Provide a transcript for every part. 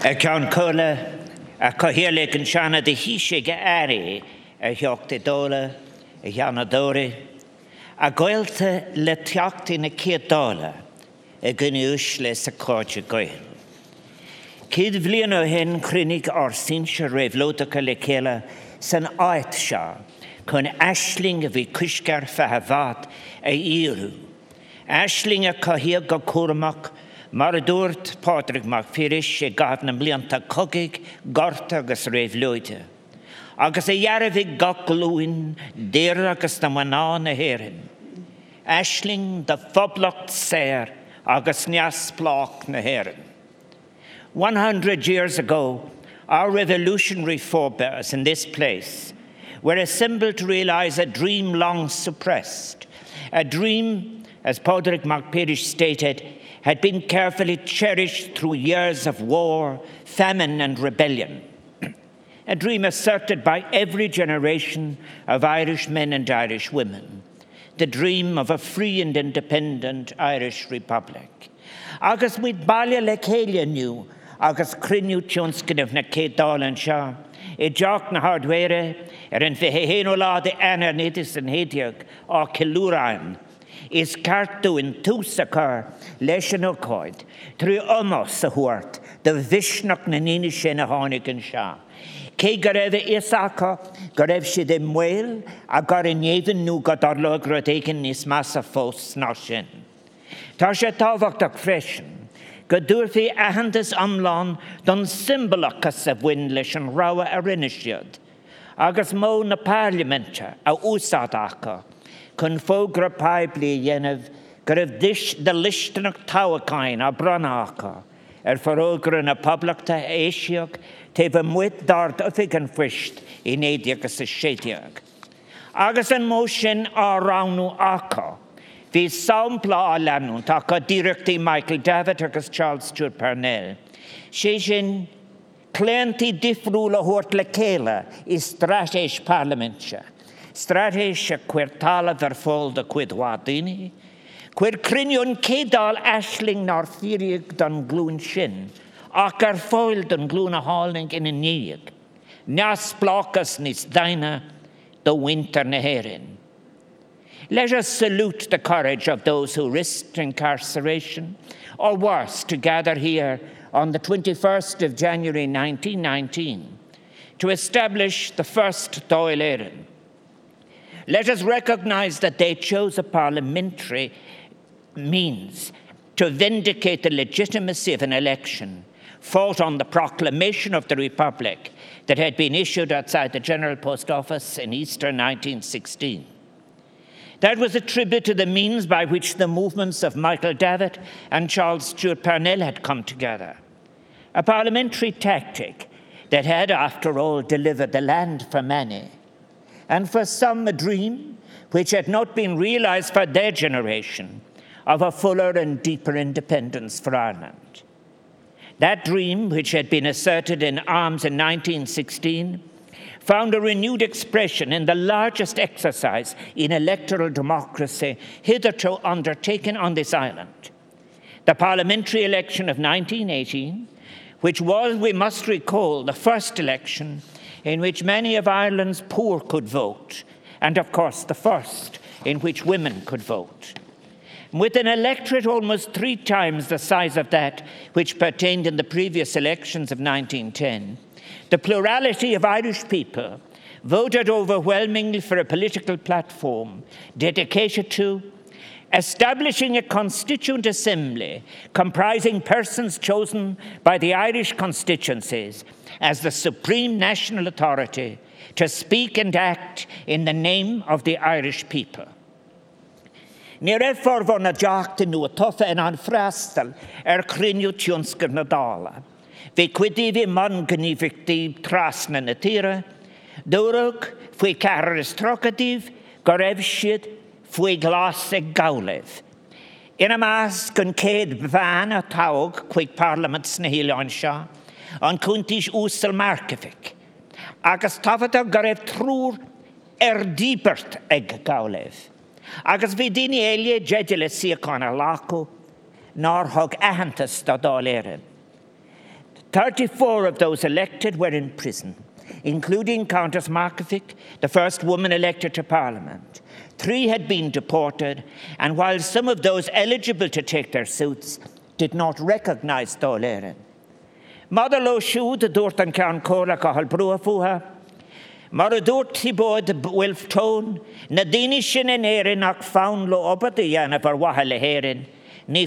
A cean chola a cohéla an seanna de híise go airí a theochtta dóla a cheanna dóri, a ghilta le teachtaí na céadála a gnuúis le sa cáte goil. Cid bblion ó hen crunig ar sinse réhlótacha le chéile san áit seo chun eisling a bhí cuiscear fethe bhát a íú. Eisling a cohíag go cuaach mar dúirt Pádraig mar firis sé gad na blianta cogiig garta agus réhlóide. agus a dhearmhíh gachlúin déir agus na maná na héan. Eisling de foblacht séir agus neas plách na héan. 100 years ago, our revolutionary forebears in this place were assembled to realize a dream long suppressed. A dream, as Pádraig Mac Piarais stated, had been carefully cherished through years of war, famine, and rebellion. a dream asserted by every generation of Irish men and Irish women. The dream of a free and independent Irish Republic. Agus with bailile le chéile agus criniú tionscinneh na cédálan seo. I deach na hardware ar er an fi lá de anar nétas an héideag á kilúráin. Is cartú in túsa chur leis an óáid, trí omás sa thuirt de bhisnach na níine sin na tháinig an seo. Cé go raibh isacha go raibh siad i mhil a gar in éhan nó go dar legra éigen níos más a fós ná sin. Tá sé táhachtach freisin, go dúirthaí ahananta amláán don symbolachas sa bhain leis an ráha a rinne siad, agus mó na páliamente a úsádacha, chun fógra peblií dhéanamh go raibh dis de listanach táhacáin a branacha, ar farógra na poblachta éisiog te bh muid dart a fi an fuist i néideachgus sa séideag. Agus an mó sin áránú acha, Bhí sampla á leanún tá go ddíireachtaí Michael David agus Charles Stewart Parnell. sé sin le céile i stratéis parlamentse. Stratéis se cuiirtála ar fóil de cuidhá daine, chuir crinún cédal eisling ná fíriíag don glún sin, ach ar fáil don glúna háling ina níag. Neas pláchas níos daine do winter na héirinn. Let us salute the courage of those who risked incarceration, or worse, to gather here on the 21st of January 1919 to establish the first Éireann. Let us recognize that they chose a parliamentary means to vindicate the legitimacy of an election fought on the proclamation of the Republic that had been issued outside the General Post Office in Easter 1916. That was a tribute to the means by which the movements of Michael Davitt and Charles Stewart Parnell had come together. A parliamentary tactic that had, after all, delivered the land for many, and for some a dream which had not been realized for their generation of a fuller and deeper independence for Ireland. That dream, which had been asserted in arms in 1916, found a renewed expression in the largest exercise in electoral democracy hitherto undertaken on this island. The parliamentary election of 1918, which was, we must recall, the first election in which many of Ireland's poor could vote, and of course the first in which women could vote. With an electorate almost three times the size of that which pertained in the previous elections of 1910, the plurality of Irish people voted overwhelmingly for a political platform dedicated to establishing a constituent assembly comprising persons chosen by the Irish constituencies as the supreme national authority to speak and act in the name of the Irish people. Ní raibh forhar na deachta nu a tofa in an freistal ar er criniú tiúnscar na. Fe cwydi fi mon gynnu fictib tras na natyra. Dwrwg, fwy carys trocatif, gorefsiad, fwy glas e gawledd. Yn y mas gyn ced fan o tawg cwyg parlament snehilion sio, ond cwntis wsl marcafig. Agos tafod o goref trwy'r erdibert eg gawledd. Agos fi dyn i eiliau jedilys i y con a lacw, nor hog ahantys dod o lerin. 34 of those elected were in prison, including Countess Markievicz, the first woman elected to Parliament. Three had been deported, and while some of those eligible to take their suits did not recognize Éireann. Mother lo siúd a dúirt an cean cóla go hall brua fuha, mar a dúirt tibóid bhfuil tón na daine sin in éirin lo obad a dhéanamh ar le héirin, ní.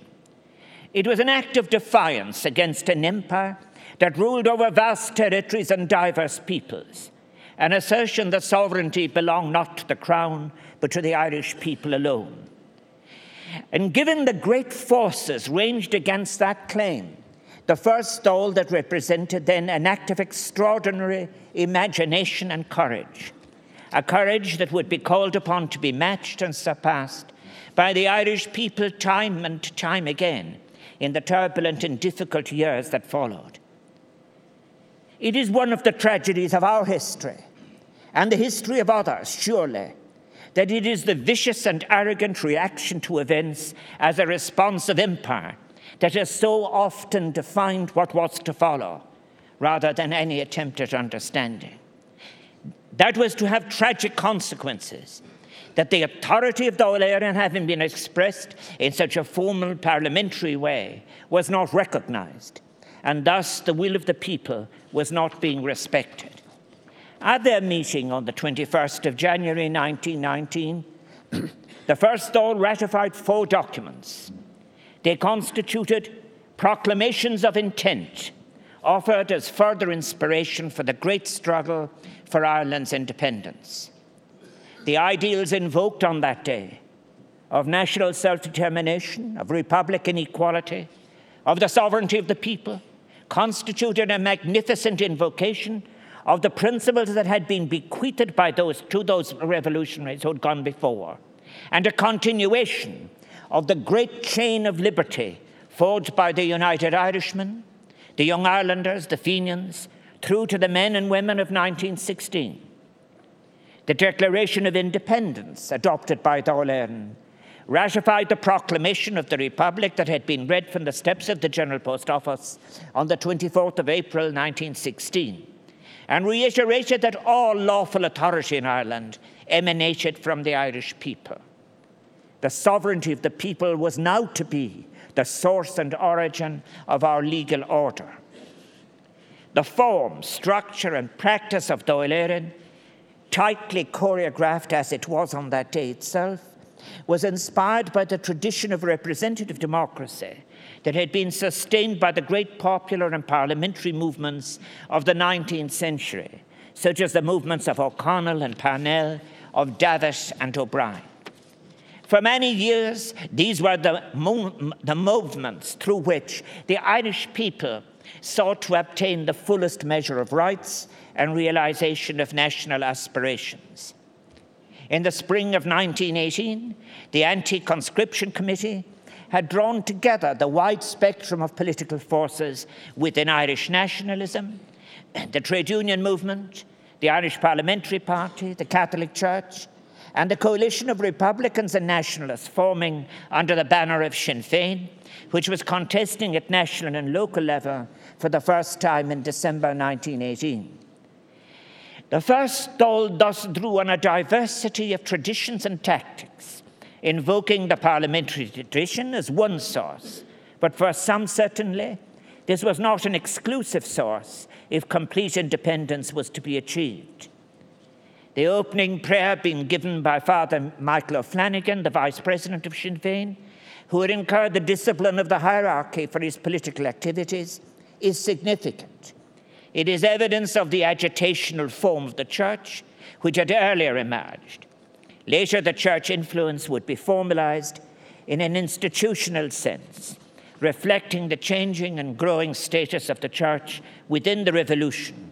it was an act of defiance against an empire that ruled over vast territories and diverse peoples. An assertion that sovereignty belonged not to the crown, but to the Irish people alone. And given the great forces ranged against that claim, the first Dáil that represented then an act of extraordinary imagination and courage, a courage that would be called upon to be matched and surpassed by the Irish people time and time again in the turbulent and difficult years that followed. It is one of the tragedies of our history and the history of others, surely, that it is the vicious and arrogant reaction to events as a response of empire that has so often defined what was to follow, rather than any attempt at understanding. That was to have tragic consequences. That the authority of Dáil Éireann, having been expressed in such a formal parliamentary way, was not recognized, and thus the will of the people was not being respected. At their meeting on the 21st of January 1919, the first Dáil ratified four documents. They constituted proclamations of intent offered as further inspiration for the great struggle for Ireland's independence. The ideals invoked on that day of national self determination, of republican equality, of the sovereignty of the people constituted a magnificent invocation of the principles that had been bequeathed by those to those revolutionaries who had gone before, and a continuation of the great chain of liberty forged by the United Irishmen, the Young Irelanders, the Fenians, through to the men and women of 1916. The Declaration of Independence, adopted by Dáil Éireann, ratified the proclamation of the Republic that had been read from the steps of the General Post Office on the 24th of April 1916 and reiterated that all lawful authority in Ireland emanated from the Irish people. The sovereignty of the people was now to be the source and origin of our legal order. The form, structure, and practice of Éireann, tightly choreographed as it was on that day itself, was inspired by the tradition of representative democracy that had been sustained by the great popular and parliamentary movements of the 19th century, such as the movements of O'Connell and Parnell, of Davitt and O'Brien. For many years, these were the, the movements through which the Irish people sought to obtain the fullest measure of rights and realization of national aspirations. In the spring of 1918, the Anti Conscription Committee had drawn together the wide spectrum of political forces within Irish nationalism, the trade union movement, the Irish Parliamentary Party, the Catholic Church, and the coalition of Republicans and nationalists forming under the banner of Sinn Féin, which was contesting at national and local level for the first time in December 1918. The first Dáil thus drew on a diversity of traditions and tactics invoking the parliamentary tradition as one source, but for some certainly, this was not an exclusive source if complete independence was to be achieved. The opening prayer being given by Father Michael O'Flanagan, the Vice President of Sinn Féin, who had incurred the discipline of the hierarchy for his political activities, is significant. It is evidence of the agitational form of the Church, which had earlier emerged, Later, the church influence would be formalized in an institutional sense, reflecting the changing and growing status of the church within the revolution,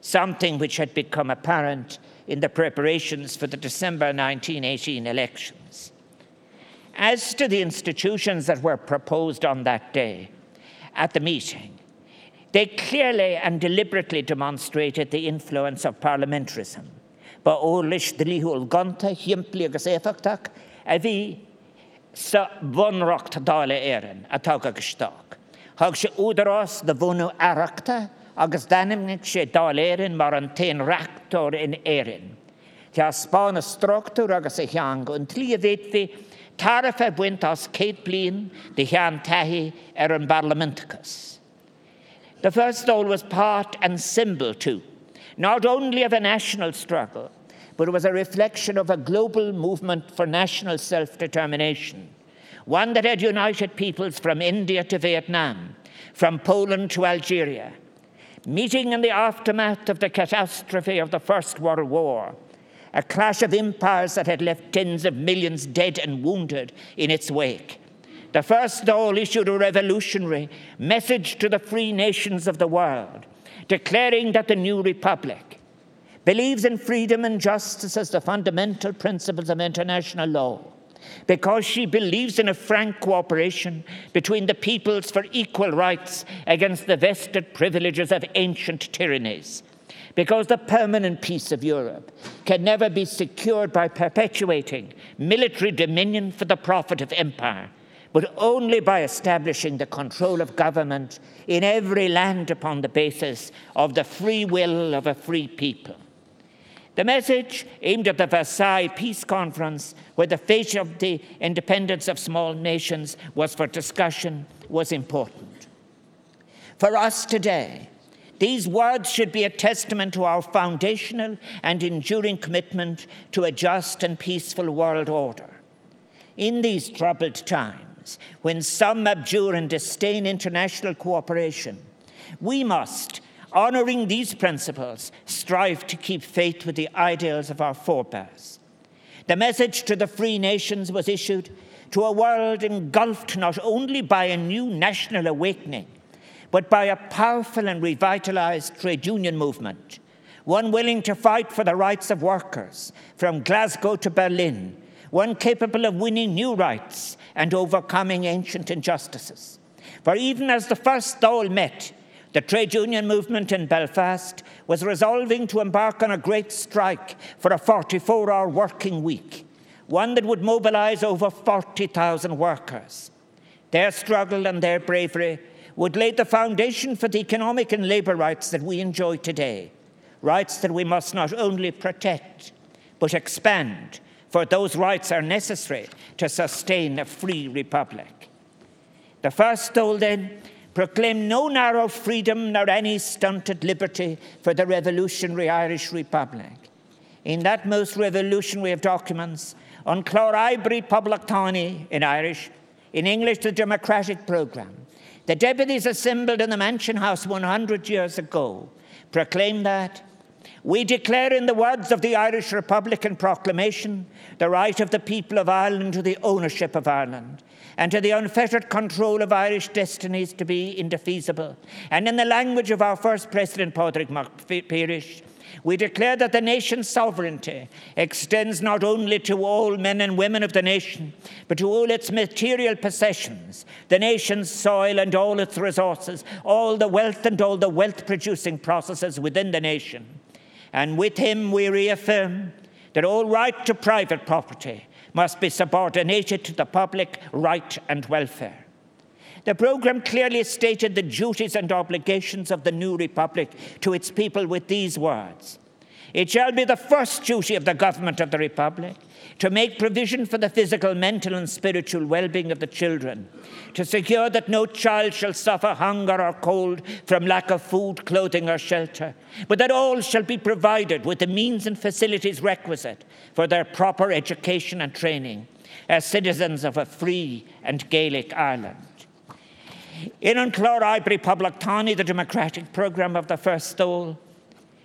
something which had become apparent in the preparations for the December 1918 elections. As to the institutions that were proposed on that day at the meeting, they clearly and deliberately demonstrated the influence of parliamentarism. Ba ólis dlíhúil ganta himpli agus éfachtach a sa bhonracht dála éan atá agustáach. Thg sé údarrás de bhúnú aachta agus reachtóir in éan. Tá spána struchtú agus a cheang an trí a bhéhí tar fe buint as céit blion de. The first stole was part and symbol, too, not only of a national struggle, but it was a reflection of a global movement for national self determination, one that had united peoples from India to Vietnam, from Poland to Algeria, meeting in the aftermath of the catastrophe of the First World War, a clash of empires that had left tens of millions dead and wounded in its wake. The first Dáil issued a revolutionary message to the free nations of the world, declaring that the new republic believes in freedom and justice as the fundamental principles of international law, because she believes in a frank cooperation between the peoples for equal rights against the vested privileges of ancient tyrannies. Because the permanent peace of Europe can never be secured by perpetuating military dominion for the profit of empire, but only by establishing the control of government in every land upon the basis of the free will of a free people. The message aimed at the Versailles Peace Conference, where the fate of the independence of small nations was for discussion, was important. For us today, these words should be a testament to our foundational and enduring commitment to a just and peaceful world order. In these troubled times, when some abjure and disdain international cooperation, we must, honoring these principles, strive to keep faith with the ideals of our forebears. The message to the free nations was issued to a world engulfed not only by a new national awakening, but by a powerful and revitalized trade union movement, one willing to fight for the rights of workers from Glasgow to Berlin, one capable of winning new rights and overcoming ancient injustices. For even as the first Dáil met, the trade union movement in Belfast was resolving to embark on a great strike for a 44 hour working week, one that would mobilize over 40,000 workers. Their struggle and their bravery would lay the foundation for the economic and labour rights that we enjoy today, rights that we must not only protect, but expand for those rights are necessary to sustain a free republic. The first Dáil then proclaimed no narrow freedom nor any stunted liberty for the revolutionary Irish Republic. In that most revolutionary of documents, on Chloribri Publictani in Irish, in English, the Democratic Programme, the deputies assembled in the Mansion House 100 years ago proclaimed that we declare, in the words of the Irish Republican Proclamation, the right of the people of Ireland to the ownership of Ireland and to the unfettered control of Irish destinies to be indefeasible. And in the language of our first President, Pádraig Mac Piarais, we declare that the nation's sovereignty extends not only to all men and women of the nation, but to all its material possessions, the nation's soil and all its resources, all the wealth and all the wealth producing processes within the nation and with him we reaffirm that all right to private property must be subordinated to the public right and welfare. The programme clearly stated the duties and obligations of the new republic to its people with these words It shall be the first duty of the government of the republic to make provision for the physical, mental, and spiritual well being of the children, to secure that no child shall suffer hunger or cold from lack of food, clothing, or shelter, but that all shall be provided with the means and facilities requisite for their proper education and training as citizens of a free and Gaelic Ireland. In Unclore Ibri Publictani, the democratic programme of the First Dáil,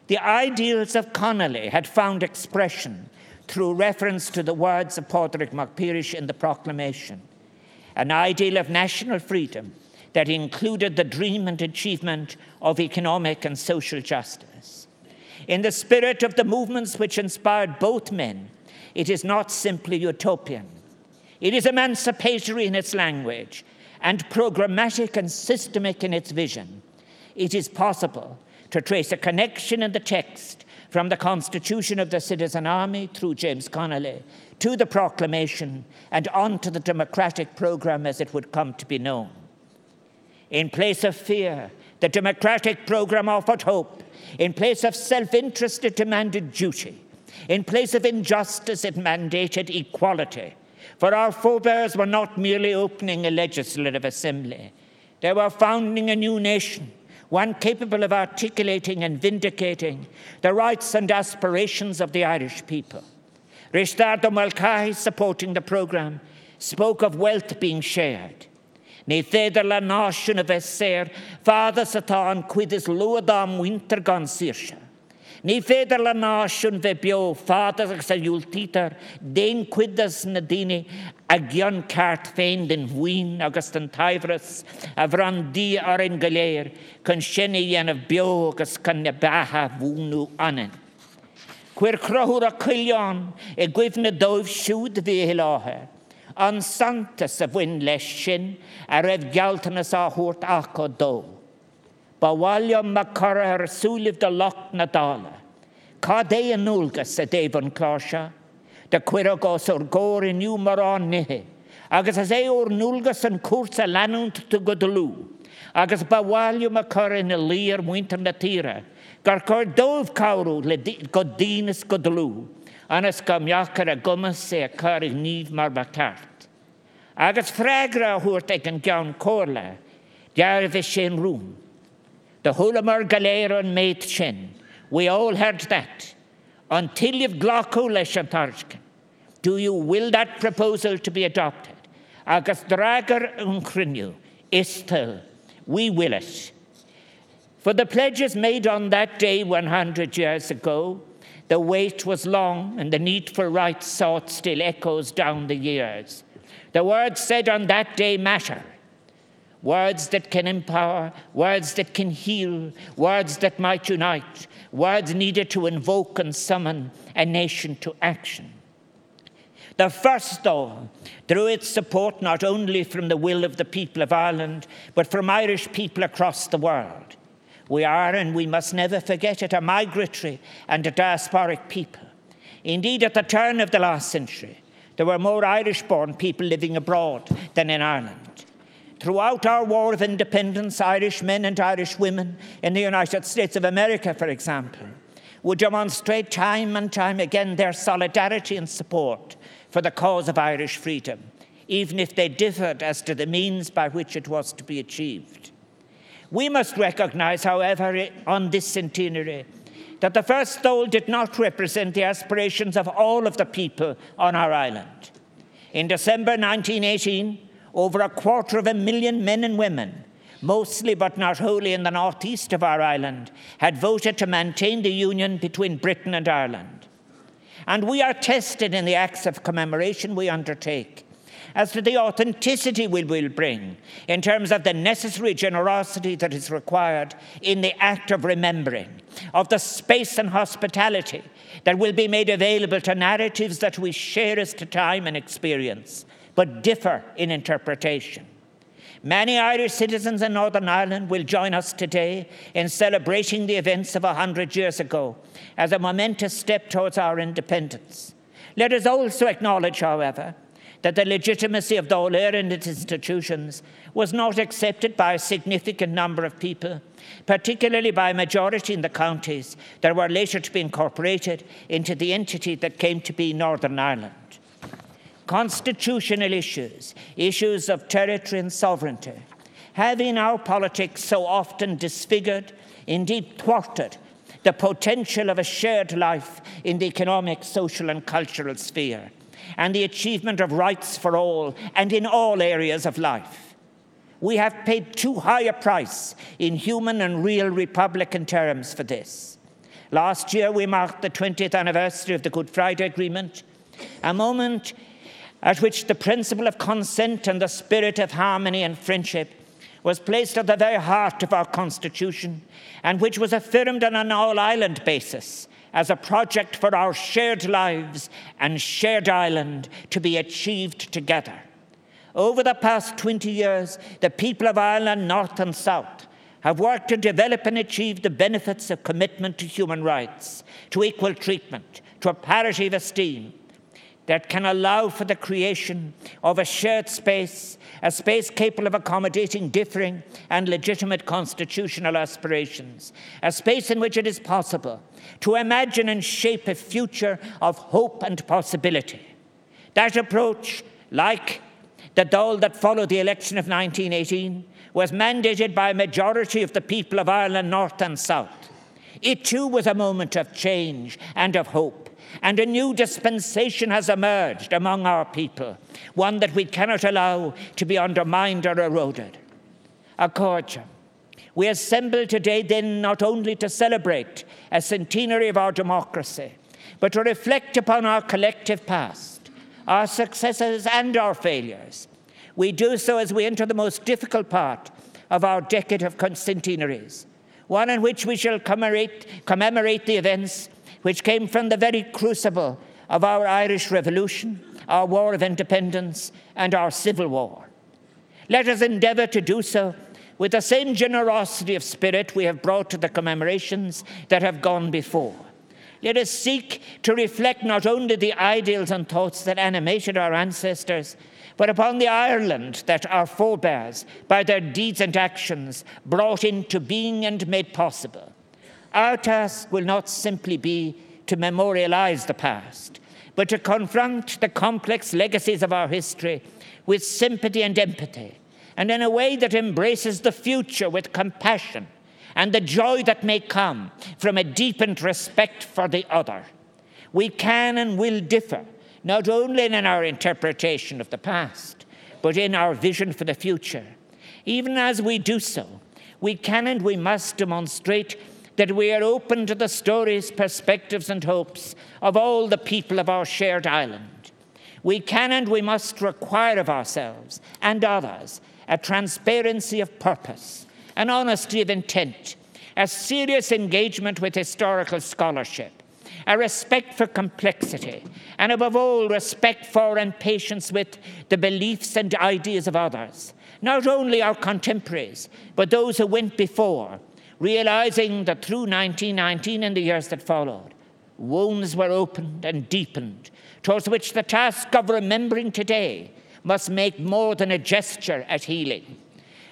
the ideals of Connolly had found expression through reference to the words of Pádraig Mac Piarais in the proclamation. An ideal of national freedom that included the dream and achievement of economic and social justice. In the spirit of the movements which inspired both men, it is not simply utopian. It is emancipatory in its language and programmatic and systemic in its vision. It is possible to trace a connection in the text from the constitution of the citizen army through James Connolly to the proclamation and on to the democratic program as it would come to be known. In place of fear, the democratic program offered hope. In place of self interest, it demanded duty. In place of injustice, it mandated equality. For our forebears were not merely opening a legislative assembly, they were founding a new nation, one capable of articulating and vindicating the rights and aspirations of the Irish people. Ristardo Mulcahy, supporting the programme, spoke of wealth being shared. Ní féidir le náisiún a bheith séir, fádas atá an cuid is luadám winter gan sírse. Ní féidir le náisiún bheith beo fádas agus a dúltítar, déon cuidas na daine a gceann ceart féin den bhuiin agus an taimhras a bhran dí ar an goléir chun sinna dhéanamh beo agus chun na bethe bhúnú anan. Cuir crothúr a chuileán i gcuimh na dóibh siúd bhí láthe. An santa sa bhain leis sin a raibh gealtanas áthút ach go dó. Ba bháile me chur ar súlih de locht na dála. Cá é an núlgus sa déhan chláise, de cuiir agás ar ggóir inniu marrán nithe, agus as é ó núlgus an cuasa leút tú go lú, agus ba bháilú me chur in na líar muinter na tíre, gur chur dómh cáú le go dínas go lú, anas go meachchar a gomas sé a chuir níomh mar ba ceart. Agus freigra a thuirt ag an cean cóla, dear bheith sin rúm. The Hulamar Galera made sin. We all heard that. Until you've leis Do you will that proposal to be adopted? Agus dragar unchrinu, istel, we will it. For the pledges made on that day 100 years ago, the wait was long and the need for rights sought still echoes down the years. The words said on that day matter words that can empower, words that can heal, words that might unite, words needed to invoke and summon a nation to action. The first, though, drew its support not only from the will of the people of Ireland, but from Irish people across the world. We are, and we must never forget it, a migratory and a diasporic people. Indeed, at the turn of the last century, there were more Irish born people living abroad than in Ireland. Throughout our war of independence, Irish men and Irish women in the United States of America, for example, would demonstrate time and time again their solidarity and support for the cause of Irish freedom, even if they differed as to the means by which it was to be achieved. We must recognize, however, eh, on this centenary, that the first Dáil did not represent the aspirations of all of the people on our island. In December 1918, over a quarter of a million men and women, mostly but not wholly in the northeast of our island, had voted to maintain the union between Britain and Ireland. And we are tested in the acts of commemoration we undertake as to the authenticity we will bring in terms of the necessary generosity that is required in the act of remembering, of the space and hospitality that will be made available to narratives that we share as to time and experience, but differ in interpretation. Many Irish citizens in Northern Ireland will join us today in celebrating the events of a hundred years ago as a momentous step towards our independence. Let us also acknowledge, however, that the legitimacy of the and institutions was not accepted by a significant number of people, particularly by a majority in the counties that were later to be incorporated into the entity that came to be Northern Ireland constitutional issues, issues of territory and sovereignty, have in our politics so often disfigured, indeed thwarted, the potential of a shared life in the economic, social, and cultural sphere, and the achievement of rights for all and in all areas of life. We have paid too high a price in human and real Republican terms for this. Last year, we marked the 20th anniversary of the Good Friday Agreement, a moment at which the principle of consent and the spirit of harmony and friendship was placed at the very heart of our Constitution and which was affirmed on an all island basis as a project for our shared lives and shared island to be achieved together. Over the past 20 years, the people of Ireland, North and South, have worked to develop and achieve the benefits of commitment to human rights, to equal treatment, to a parity of esteem, that can allow for the creation of a shared space, a space capable of accommodating differing and legitimate constitutional aspirations, a space in which it is possible to imagine and shape a future of hope and possibility. That approach, like the Dáil that followed the election of 1918, was mandated by a majority of the people of Ireland, North and South. It too was a moment of change and of hope and a new dispensation has emerged among our people, one that we cannot allow to be undermined or eroded. Accordia. We assemble today then not only to celebrate a centenary of our democracy, but to reflect upon our collective past, our successes and our failures. We do so as we enter the most difficult part of our decade of centenaries, one in which we shall commemorate, commemorate the events which came from the very crucible of our Irish Revolution, our War of Independence, and our Civil War. Let us endeavour to do so with the same generosity of spirit we have brought to the commemorations that have gone before. Let us seek to reflect not only the ideals and thoughts that animated our ancestors, but upon the Ireland that our forebears, by their deeds and actions, brought into being and made possible. Our task will not simply be to memorialize the past, but to confront the complex legacies of our history with sympathy and empathy, and in a way that embraces the future with compassion and the joy that may come from a deepened respect for the other. We can and will differ, not only in our interpretation of the past, but in our vision for the future. Even as we do so, we can and we must demonstrate that we are open to the stories, perspectives, and hopes of all the people of our shared island. We can and we must require of ourselves and others a transparency of purpose, an honesty of intent, a serious engagement with historical scholarship, a respect for complexity, and above all, respect for and patience with the beliefs and ideas of others, not only our contemporaries, but those who went before realizing that through 1919 and the years that followed, wounds were opened and deepened, towards which the task of remembering today must make more than a gesture at healing.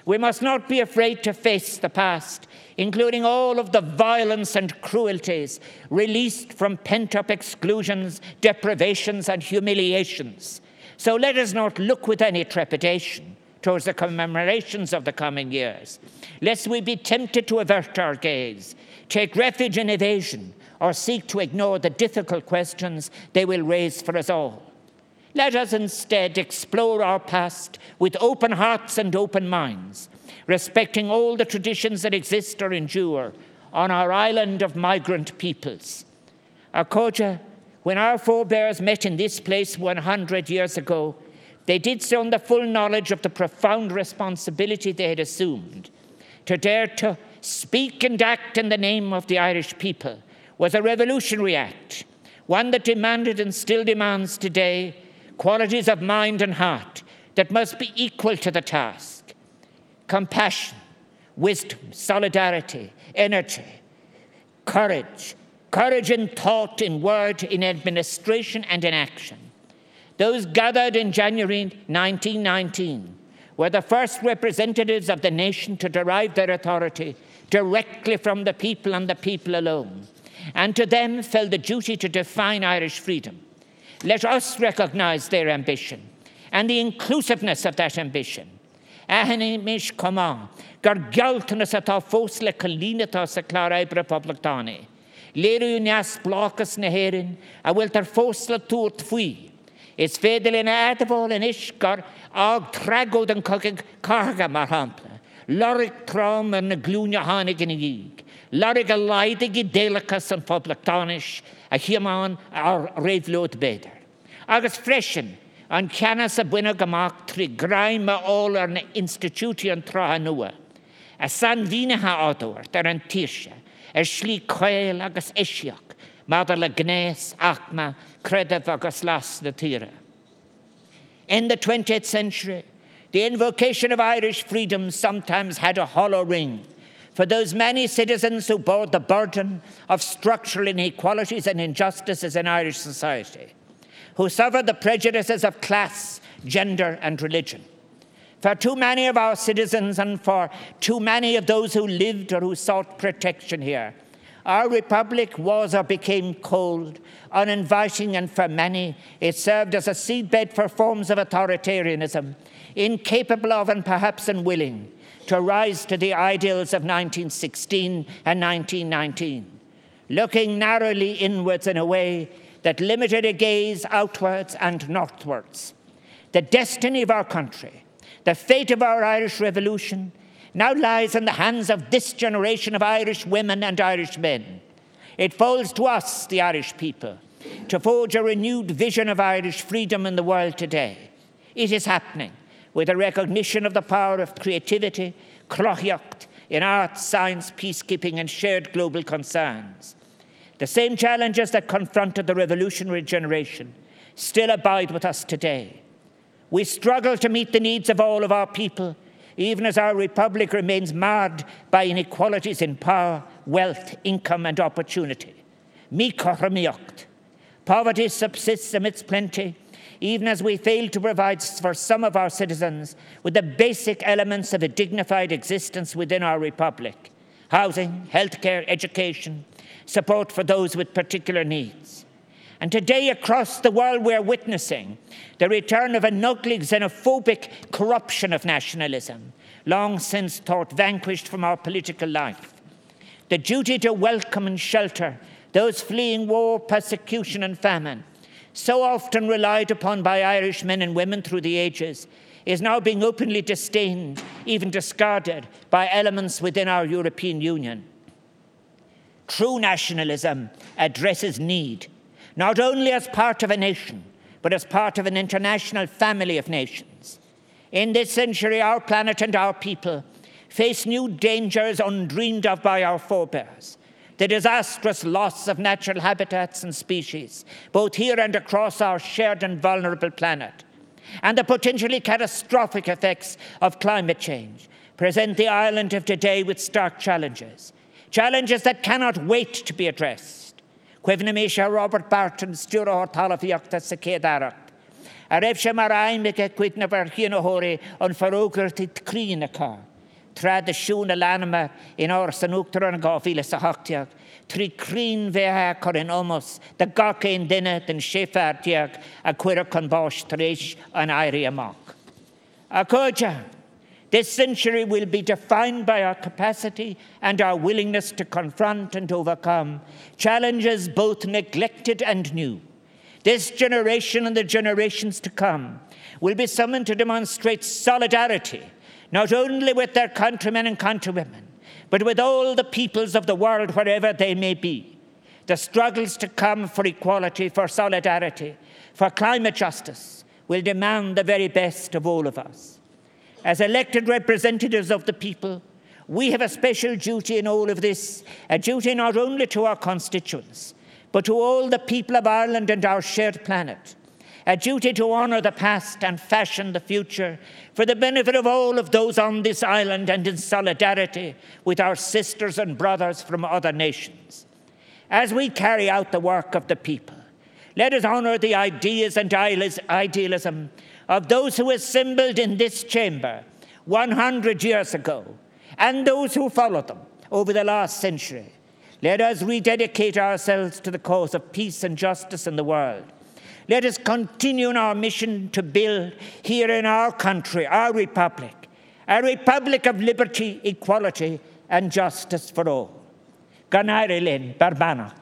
We must not be afraid to face the past, including all of the violence and cruelties released from pent up exclusions, deprivations, and humiliations. So let us not look with any trepidation towards the commemorations of the coming years, lest we be tempted to avert our gaze, take refuge in evasion, or seek to ignore the difficult questions they will raise for us all. Let us instead explore our past with open hearts and open minds, respecting all the traditions that exist or endure on our island of migrant peoples. Accordia, when our forebears met in this place 100 years ago, they did so in the full knowledge of the profound responsibility they had assumed. To dare to speak and act in the name of the Irish people was a revolutionary act, one that demanded and still demands today qualities of mind and heart that must be equal to the task compassion, wisdom, solidarity, energy, courage, courage in thought, in word, in administration, and in action. Those gathered in January 1919 were the first representatives of the nation to derive their authority directly from the people and the people alone. And to them fell the duty to define Irish freedom. Let us recognize their ambition and the inclusiveness of that ambition. Ahanimis koma, gar galtanas atá fós le. Léirú a bhfuil tar fós le túirt. Is féidir in adbháil in iscar ag tregód an carga mar hapla. Lorig tram ar na glúne hánig in díig. Lorig a leidig i délachas an poblachtáis a chiamáin ar réhlód béidir. Agus freisin an ceannas a buine goach trí graime ólar na institútíon trotha nua. A san bhínethe áúir ar an tíirse, ar slí coil agus isiach, mádal le gnéas achma creddah agus las na tíre. In the 20th century, the invocation of Irish freedom sometimes had a hollow ring for those many citizens who bore the burden of structural inequalities and injustices in Irish society, who suffered the prejudices of class, gender, and religion. For too many of our citizens and for too many of those who lived or who sought protection here, our republic was or became cold, uninviting, and for many it served as a seedbed for forms of authoritarianism, incapable of and perhaps unwilling to rise to the ideals of 1916 and 1919, looking narrowly inwards in a way that limited a gaze outwards and northwards. The destiny of our country, the fate of our Irish Revolution, now lies in the hands of this generation of Irish women and Irish men. It falls to us, the Irish people, to forge a renewed vision of Irish freedom in the world today. It is happening with a recognition of the power of creativity, crochiocht, in art, science, peacekeeping, and shared global concerns. The same challenges that confronted the revolutionary generation still abide with us today. We struggle to meet the needs of all of our people even as our republic remains marred by inequalities in power, wealth, income, and opportunity. Poverty subsists amidst plenty, even as we fail to provide for some of our citizens with the basic elements of a dignified existence within our republic housing, healthcare, education, support for those with particular needs. And today, across the world, we're witnessing the return of an ugly xenophobic corruption of nationalism, long since thought vanquished from our political life. The duty to welcome and shelter those fleeing war, persecution, and famine, so often relied upon by Irish men and women through the ages, is now being openly disdained, even discarded by elements within our European Union. True nationalism addresses need not only as part of a nation, but as part of an international family of nations. In this century, our planet and our people face new dangers undreamed of by our forebears. The disastrous loss of natural habitats and species, both here and across our shared and vulnerable planet, and the potentially catastrophic effects of climate change present the island of today with stark challenges. Challenges that cannot wait to be addressed. Cuimhna mé se Robert Barton stúrathir talafíochtta sa cédaracht. A raibh ein mar aimimeice chuig na bhar chianaóirí an farrógurtí clínaá. Trad a siúna lenama in á san útar an gáhíle sa hoteach. Trí crín bheitthe chu in ommas de gacéon duine den séfearteag a cuiire chun báis taréis an airí amach. A chuide This century will be defined by our capacity and our willingness to confront and overcome challenges both neglected and new. This generation and the generations to come will be summoned to demonstrate solidarity, not only with their countrymen and countrywomen, but with all the peoples of the world, wherever they may be. The struggles to come for equality, for solidarity, for climate justice will demand the very best of all of us. As elected representatives of the people, we have a special duty in all of this, a duty not only to our constituents, but to all the people of Ireland and our shared planet. A duty to honour the past and fashion the future for the benefit of all of those on this island and in solidarity with our sisters and brothers from other nations. As we carry out the work of the people, let us honour the ideas and idealism of those who assembled in this chamber 100 years ago and those who followed them over the last century. Let us rededicate ourselves to the cause of peace and justice in the world. Let us continue in our mission to build here in our country, our republic, a republic of liberty, equality, and justice for all. Gan Barbana.